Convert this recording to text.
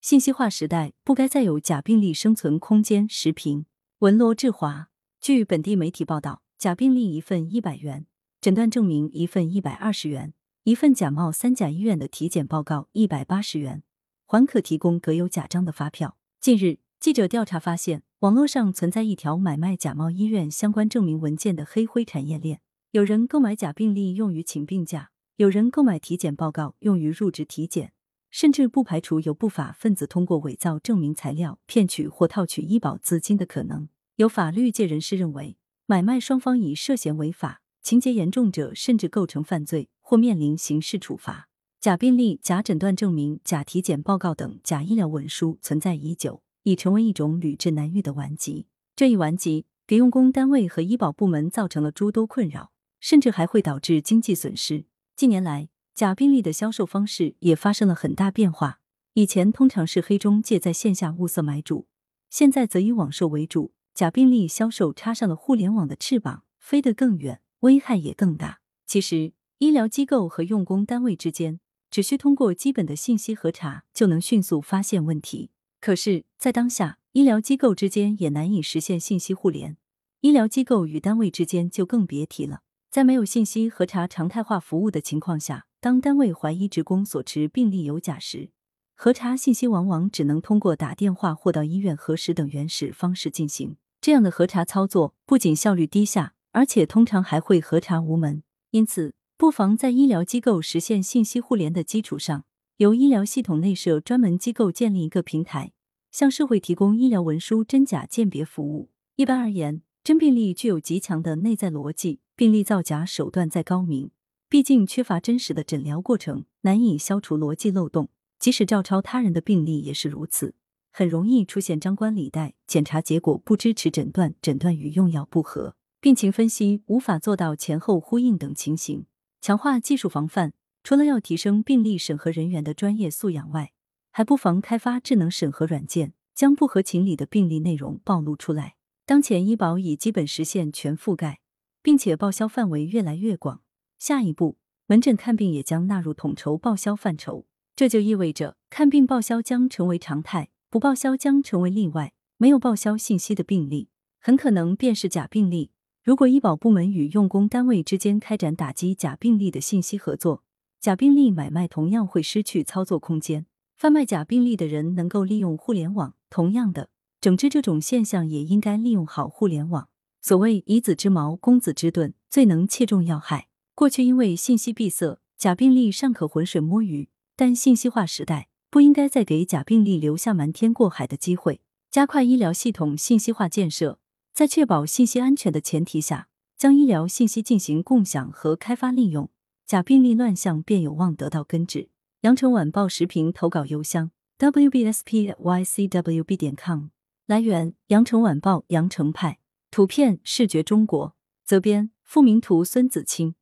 信息化时代不该再有假病例生存空间。时评文罗志华。据本地媒体报道，假病例一份一百元，诊断证明一份一百二十元，一份假冒三甲医院的体检报告一百八十元，还可提供隔有假章的发票。近日，记者调查发现，网络上存在一条买卖假冒医院相关证明文件的黑灰产业链。有人购买假病例用于请病假，有人购买体检报告用于入职体检，甚至不排除有不法分子通过伪造证明材料骗取或套取医保资金的可能。有法律界人士认为，买卖双方已涉嫌违法，情节严重者甚至构成犯罪或面临刑事处罚。假病历、假诊断证明、假体检报告等假医疗文书存在已久，已成为一种屡治难愈的顽疾。这一顽疾给用工单位和医保部门造成了诸多困扰。甚至还会导致经济损失。近年来，假病例的销售方式也发生了很大变化。以前通常是黑中介在线下物色买主，现在则以网售为主。假病例销售插上了互联网的翅膀，飞得更远，危害也更大。其实，医疗机构和用工单位之间只需通过基本的信息核查，就能迅速发现问题。可是，在当下，医疗机构之间也难以实现信息互联，医疗机构与单位之间就更别提了。在没有信息核查常态化服务的情况下，当单位怀疑职工所持病历有假时，核查信息往往只能通过打电话或到医院核实等原始方式进行。这样的核查操作不仅效率低下，而且通常还会核查无门。因此，不妨在医疗机构实现信息互联的基础上，由医疗系统内设专门机构建立一个平台，向社会提供医疗文书真假鉴别服务。一般而言，真病历具有极强的内在逻辑。病例造假手段再高明，毕竟缺乏真实的诊疗过程，难以消除逻辑漏洞。即使照抄他人的病例也是如此，很容易出现张冠李戴、检查结果不支持诊断、诊断与用药不合、病情分析无法做到前后呼应等情形。强化技术防范，除了要提升病例审核人员的专业素养外，还不妨开发智能审核软件，将不合情理的病例内容暴露出来。当前医保已基本实现全覆盖。并且报销范围越来越广，下一步门诊看病也将纳入统筹报销范畴。这就意味着看病报销将成为常态，不报销将成为例外。没有报销信息的病例，很可能便是假病例。如果医保部门与用工单位之间开展打击假病例的信息合作，假病例买卖同样会失去操作空间。贩卖假病例的人能够利用互联网，同样的，整治这种现象也应该利用好互联网。所谓以子之矛攻子之盾，最能切中要害。过去因为信息闭塞，假病例尚可浑水摸鱼，但信息化时代不应该再给假病例留下瞒天过海的机会。加快医疗系统信息化建设，在确保信息安全的前提下，将医疗信息进行共享和开发利用，假病例乱象便有望得到根治。羊城晚报时评投稿邮箱：wbspycwb 点 com。来源：羊城晚报羊城派。图片视觉中国，责编付明图，孙子清。